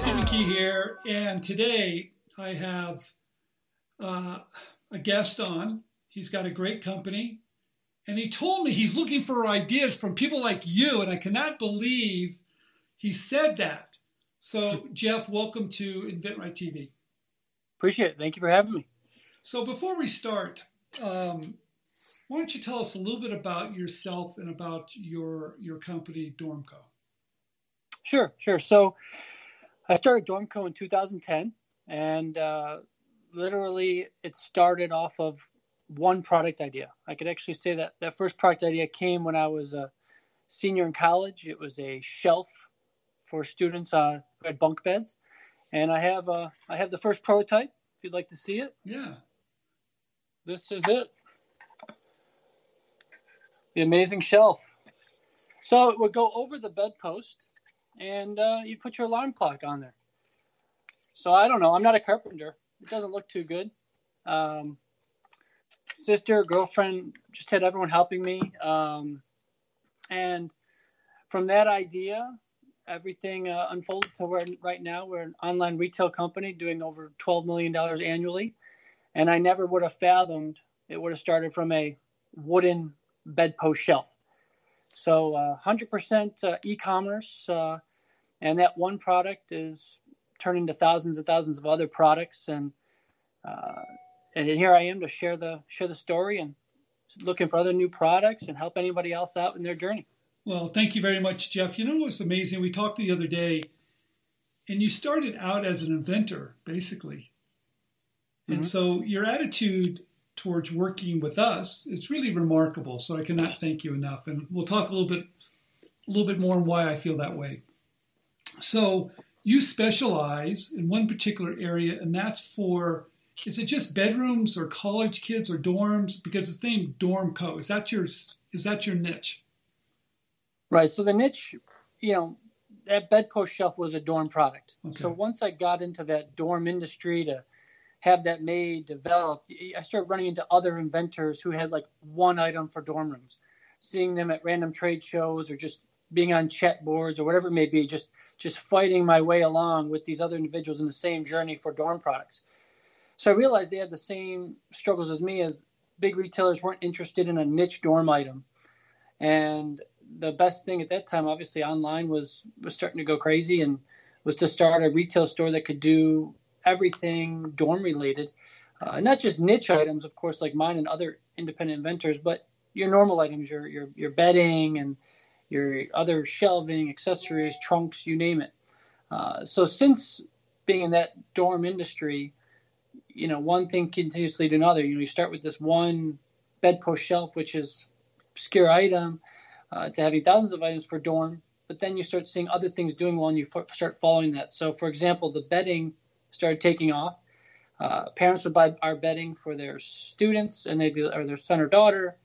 Stephen Key here, and today I have uh, a guest on. He's got a great company, and he told me he's looking for ideas from people like you, and I cannot believe he said that. So, Jeff, welcome to Invent InventRight TV. Appreciate it. Thank you for having me. So, before we start, um, why don't you tell us a little bit about yourself and about your your company, Dormco? Sure, sure. So, I started Dormco in 2010, and uh, literally it started off of one product idea. I could actually say that that first product idea came when I was a senior in college. It was a shelf for students uh, who had bunk beds, and I have uh, I have the first prototype. If you'd like to see it, Yeah. this is it. The amazing shelf. So it would go over the bedpost, and uh, you put your alarm clock on there. So I don't know. I'm not a carpenter. It doesn't look too good. Um, sister, girlfriend, just had everyone helping me. Um, and from that idea, everything uh, unfolded to where right now we're an online retail company doing over $12 million annually. And I never would have fathomed it would have started from a wooden bedpost shelf. So uh, 100% uh, e-commerce, uh, and that one product is turned into thousands and thousands of other products. And uh, and here I am to share the share the story and looking for other new products and help anybody else out in their journey. Well, thank you very much, Jeff. You know what was amazing? We talked the other day, and you started out as an inventor, basically. And Mhm. so your attitude towards working with us is really remarkable. So I cannot thank you enough. And we'll talk a little bit, a little bit more on why I feel that way. So you specialize in one particular area, and that's for. Is it just bedrooms or college kids or dorms? Because it's named Dormco. Is that your is that your niche? Right. So the niche, you know, that bedpost shelf was a dorm product. Okay. So once I got into that dorm industry to have that made, developed, I started running into other inventors who had like one item for dorm rooms, seeing them at random trade shows or just being on chat boards or whatever it may be, just just fighting my way along with these other individuals in the same journey for dorm products. So I realized they had the same struggles as me as big retailers weren't interested in a niche dorm item. And the best thing at that time, obviously, online was was starting to go crazy, and was to start a retail store that could do everything dorm related, uh, not just niche items, of course, like mine and other independent inventors, but your normal items, your your your bedding and your other shelving, accessories, trunks, you name it. Uh, so since being in that dorm industry, you know, one thing continuously to another. You know, you start with this one bedpost shelf, which is obscure item, uh, to having thousands of items for dorm. But then you start seeing other things doing well, and you f- start following that. So, for example, the bedding started taking off. Uh, parents would buy our bedding for their students, and they'd be, or their son or daughter.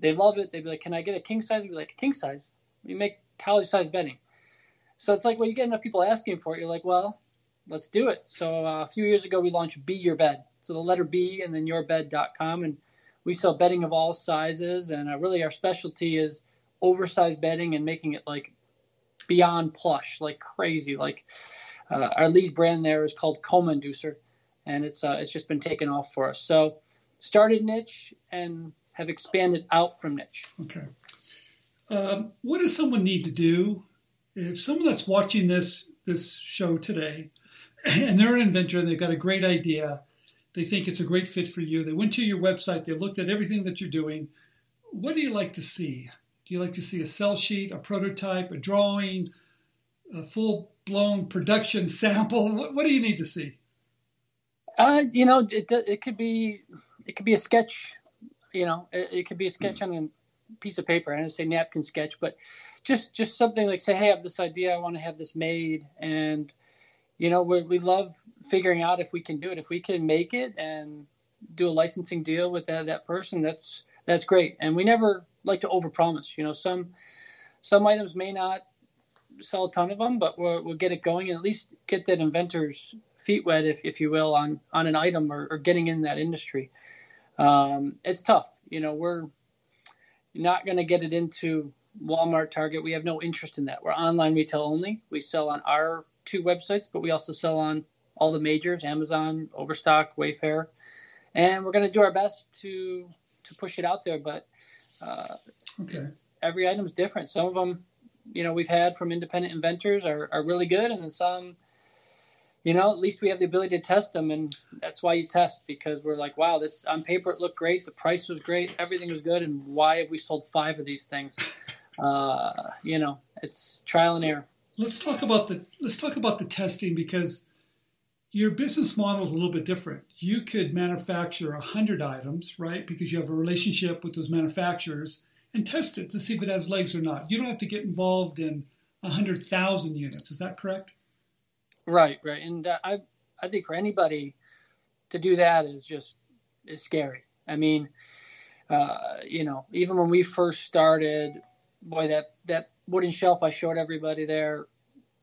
They love it. They'd be like, "Can I get a king size?" We'd be like, "King size? We make college size bedding." So it's like when you get enough people asking for it, you're like, "Well, let's do it." So uh, a few years ago, we launched Be Your Bed. So the letter B and then yourbed.com, and we sell bedding of all sizes. And uh, really, our specialty is oversized bedding and making it like beyond plush, like crazy. Like uh, our lead brand there is called Coma Inducer, and it's uh, it's just been taken off for us. So started niche and have expanded out from niche. Okay. Um, what does someone need to do if someone that's watching this this show today and they're an inventor and they've got a great idea, they think it's a great fit for you. They went to your website, they looked at everything that you're doing. What do you like to see? Do you like to see a sell sheet, a prototype, a drawing, a full blown production sample? What, what do you need to see? Uh, you know, it it could be it could be a sketch. You know, it, it could be a sketch hmm. on a piece of paper. I don't say napkin sketch, but just just something like say, hey, I have this idea. I want to have this made, and you know, we we love figuring out if we can do it. If we can make it and do a licensing deal with that that person, that's that's great. And we never like to overpromise. You know, some some items may not sell a ton of them, but we'll, we'll get it going and at least get that inventor's feet wet, if, if you will, on, on an item or, or getting in that industry. Um, it's tough. You know, we're not going to get it into Walmart, Target. We have no interest in that. We're online retail only. We sell on our two websites, but we also sell on all the majors: Amazon, Overstock, Wayfair, and we're going to do our best to to push it out there. But uh, okay. every item's different. Some of them, you know, we've had from independent inventors are, are really good, and then some, you know, at least we have the ability to test them, and that's why you test because we're like, wow, that's on paper it looked great, the price was great, everything was good, and why have we sold five of these things? Uh, you know, it's trial and error. Let's talk about the let's talk about the testing because your business model is a little bit different. You could manufacture a hundred items, right? Because you have a relationship with those manufacturers and test it to see if it has legs or not. You don't have to get involved in a hundred thousand units. Is that correct? Right, right. And uh, I I think for anybody to do that is just is scary. I mean, uh, you know, even when we first started, boy, that that wooden shelf I showed everybody there,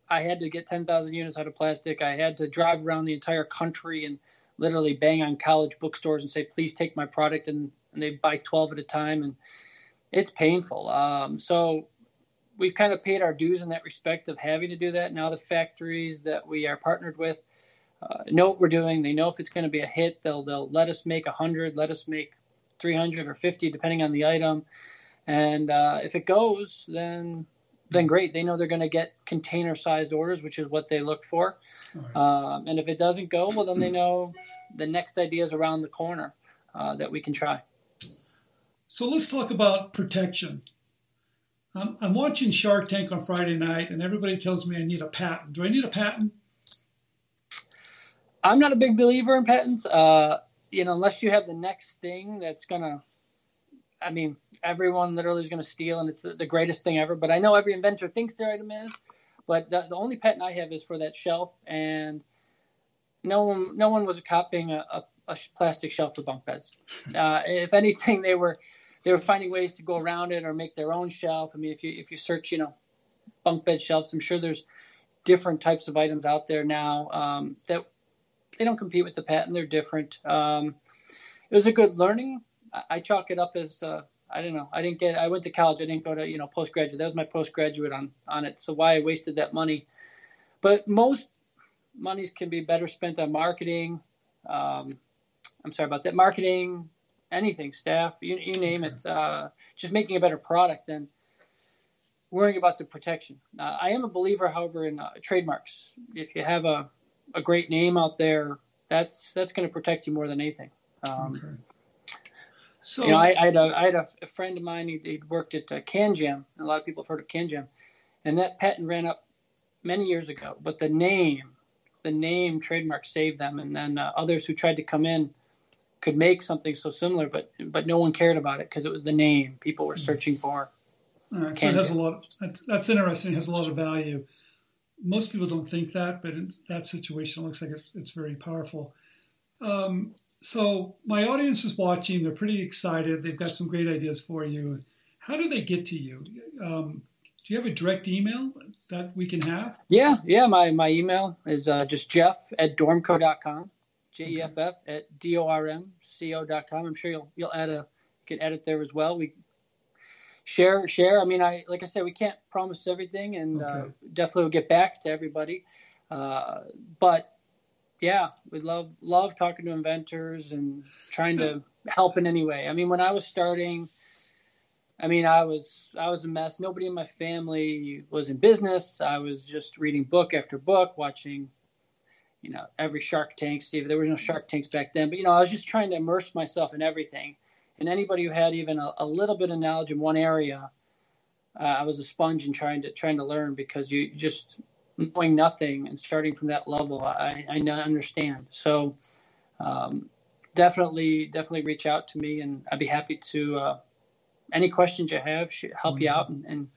I had to get 10,000 units out of plastic. I had to drive around the entire country and literally bang on college bookstores and say, please take my product. And, and they buy 12 at a time. And it's painful. Um, so we've kind of paid our dues in that respect of having to do that. Now the factories that we are partnered with uh, know what we're doing. They know if it's going to be a hit. They'll, they'll let us make 100, let us make 300 or 50, depending on the item. And uh, if it goes, then then great. They know they're going to get container sized orders, which is what they look for. Right. Um, and if it doesn't go, well, then they know the next idea is around the corner uh, that we can try. So let's talk about protection. I'm, I'm watching Shark Tank on Friday night, and everybody tells me I need a patent. Do I need a patent? I'm not a big believer in patents. Uh, you know, unless you have the next thing that's going to I mean, everyone literally is going to steal, and it's the, the, greatest thing ever. But I know every inventor thinks their item is. But the, the only patent I have is for that shelf, and no one no one was copying a, a, a plastic shelf for bunk beds. Uh, if anything, they were they were finding ways to go around it or make their own shelf. I mean, if you if you search, you know, bunk bed shelves, I'm sure there's different types of items out there now um, that they don't compete with the patent. They're different. Um, it was a good learning I, chalk it up as uh, I don't know. I didn't get. I went to college. I didn't go to you know postgraduate. That was my postgraduate on on it. So why I wasted that money? But most monies can be better spent on marketing. Um, I'm sorry about that. Marketing, anything, staff, you, you name it. Uh, just making a better product than worrying about the protection. Uh, I am a believer, however, in uh, trademarks. If you have a, a great name out there, that's that's going to protect you more than anything. Um, okay. So you know, I, I, had, a, I had a, a friend of mine. He would worked at uh, KanJam. A lot of people have heard of KanJam, and that patent ran up many years ago. But the name, the name trademark saved them, and then uh, others who tried to come in could make something so similar, but but no one cared about it because it was the name people were searching for. All right, so it has a lot. Of, that's interesting. It has a lot of value. Most people don't think that, but in that situation, it looks like it's, it's very powerful. Um, so my audience is watching. They're pretty excited. They've got some great ideas for you. How do they get to you? Um, do you have a direct email that we can have? Yeah, yeah. My, my email is uh, just jeff at dormco.com, J E F F at D O R M C O.com. I'm sure you'll you'll add a you can edit there as well. We share share. I mean, I like I said, we can't promise everything, and uh, okay. uh, definitely will get back to everybody. Uh, but yeah, we love love talking to inventors and trying to help in any way. I mean, when I was starting, I mean, I was I was a mess. Nobody in my family was in business. I was just reading book after book, watching, you know, every Shark Tank. Steve, there was no Shark Tanks back then, but you know, I was just trying to immerse myself in everything. And anybody who had even a, a little bit of knowledge in one area, uh, I was a sponge and trying to trying to learn because you just knowing nothing and starting from that level, I, I understand. So um, definitely, definitely reach out to me, and I'd be happy to. Uh, any questions you have, help you out and and,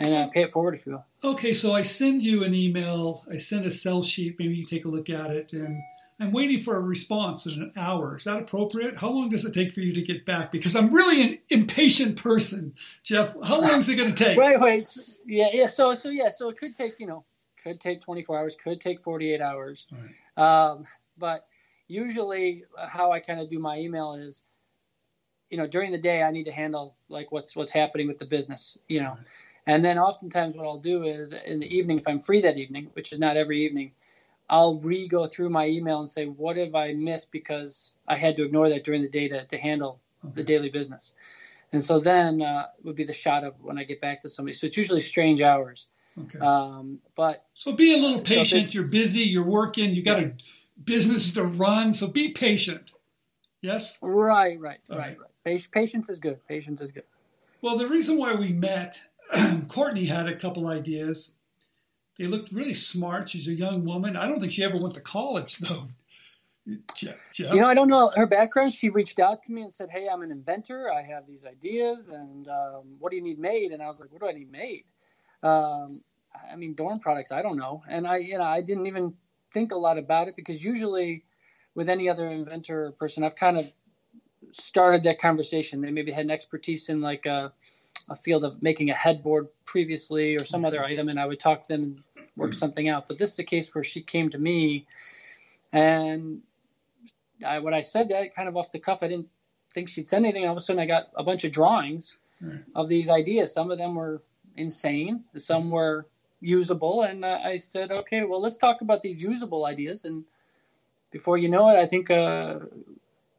and uh, pay it forward if you will. Okay, so I send you an email. I send a sell sheet. Maybe you take a look at it, and I'm waiting for a response in an hour. Is that appropriate? How long does it take for you to get back? Because I'm really an impatient person, Jeff. How long is it going to take? Right, wait. Yeah, yeah. So, so yeah. So it could take you know could take 24 hours, could take 48 hours. Right. Um, but usually, how I kind of do my email is, you know, during the day I need to handle like what's what's happening with the business, you know. And then oftentimes what I'll do is in the evening, if I'm free that evening, which is not every evening, I'll re go through my email and say, what have I missed because I had to ignore that during the day to, to handle okay. the daily business. And so then uh, would be the shot of when I get back to somebody. So it's usually strange hours. Okay. Um, but so be a little patient. So you're busy. You're working. You got yeah. a business to run. So be patient. Yes. Right. Right. All right. Right. Patience is good. Patience is good. Well, the reason why we met, Courtney had a couple ideas. They looked really smart. She's a young woman. I don't think she ever went to college though. Jeff. You know, I don't know her background. She reached out to me and said, "Hey, I'm an inventor. I have these ideas, and um, what do you need made?" And I was like, "What do I need made?" Um, I mean, dorm products. I don't know, and I, you know, I didn't even think a lot about it because usually, with any other inventor or person, I've kind of started that conversation. They maybe had an expertise in like a, a field of making a headboard previously or some other item, and I would talk to them and work something out. But this is the case where she came to me, and I, when I said that kind of off the cuff, I didn't think she'd send anything. All of a sudden, I got a bunch of drawings right. of these ideas. Some of them were insane, some were usable, and uh, I said, okay, well, let's talk about these usable ideas. And before you know it, I think uh,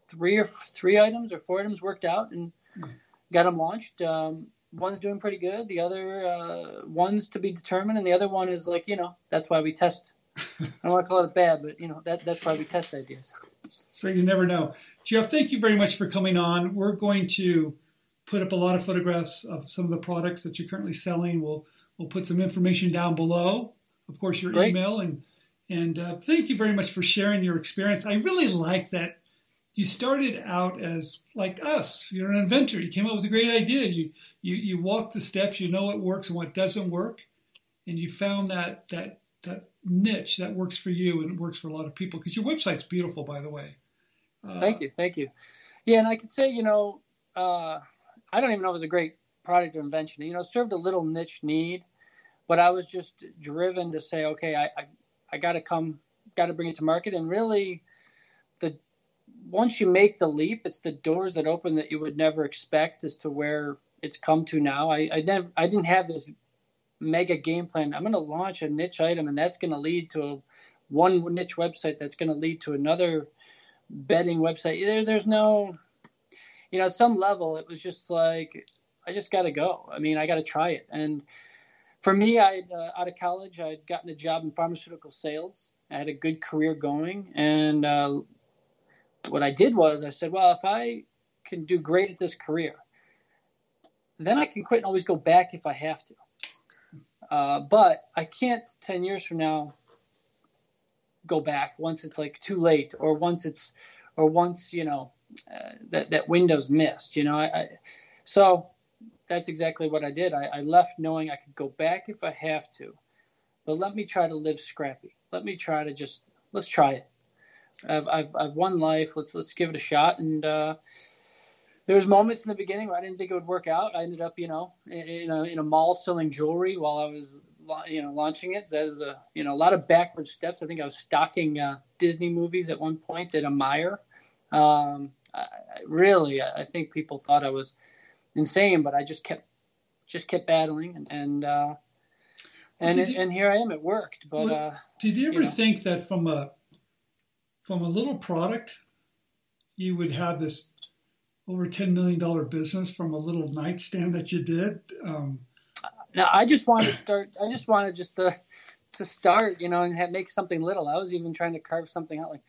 three or three items or four items worked out and got them launched. Um, one's doing pretty good. The other uh, one's to be determined, and the other one is like you know that's why we test. I don't want to call it bad, but you know that that's why we test ideas. So you never know. Jeff, thank you very much for coming on. We're going to put up a lot of photographs of some of the products that you're currently selling. We'll we'll put some information down below. Of course, your Great. email and and uh, thank you very much for sharing your experience. I really like that you started out as like us. You're an inventor. You came up with a great idea. You you you walk the steps. You know what works and what doesn't work, and you found that that that niche that works for you and it works for a lot of people. Because your website's beautiful, by the way. Uh, thank you, thank you. Yeah, and I could say, you know, uh, I don't even know it was a great product or invention. You know, served a little niche need, but I was just driven to say, okay, I I, I got to come, got to bring it to market, and really, once you make the leap, it's the doors that open that you would never expect as to where it's come to now. I, I never, I didn't have this mega game plan. I'm going to launch a niche item, and that's going to lead to a, one niche website that's going to lead to another bedding website. There, there's no, you know, some level, it was just like I just got to go. I mean, I got to try it. And for me, I uh, out of college, I'd gotten a job in pharmaceutical sales. I had a good career going, and uh, what I did was I said, well, if I can do great at this career, then I can quit and always go back if I have to. Uh, but I can't 10 years from now go back once it's like too late or once it's or once you know uh, that that window's missed you know I, I, so that's exactly what I did. I, I left knowing I could go back if I have to but let me try to live scrappy. Let me try to just let's try it I've I've, I've one life let's let's give it a shot and uh, there was moments in the beginning where I didn't think it would work out. I ended up, you know, in a, in a mall selling jewelry while I was, you know, launching it. There's a, you know, a lot of backward steps. I think I was stocking uh, Disney movies at one point at a. Um, I, really, I think people thought I was insane, but I just kept, just kept battling, and and uh, and, you, and here I am. It worked, but well, uh, did you ever you know, think that from a from a little product, you would have this over $10 million business from a little nightstand that you did? Um, no, I just wanted to start. I just wanted just to, to start, you know, and have, make something little. I was even trying to carve something out like,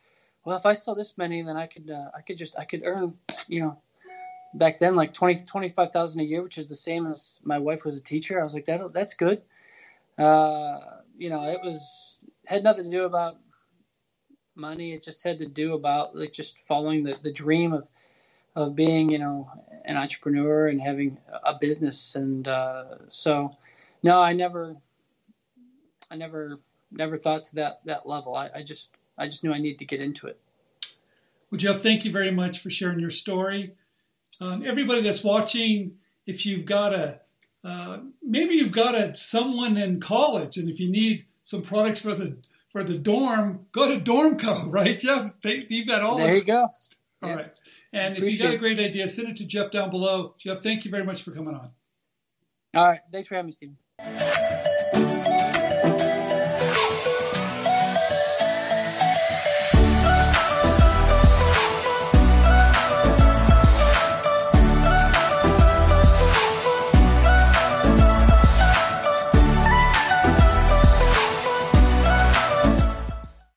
well, if I sell this many, then I could, uh, I could just, I could earn, you know, back then like 20, 25,000 a year, which is the same as my wife was a teacher. I was like, that, that's good. Uh, you know, it was, had nothing to do about money. It just had to do about like just following the, the dream of, of being, you know, an entrepreneur and having a business. And uh, so, no, I never, I never, never thought to that that level. I, I just, I just knew I needed to get into it. Well, Jeff, thank you very much for sharing your story. Um, everybody that's watching, if you've got a, uh, maybe you've got a someone in college, and if you need some products for the for the dorm, go to Dormco, right, Jeff? They, you've got all. There this. There you go. All yeah. right. And if you got a great idea, send it to Jeff down below. Jeff, thank you very much for coming on. All right. Thanks for having me, Stephen.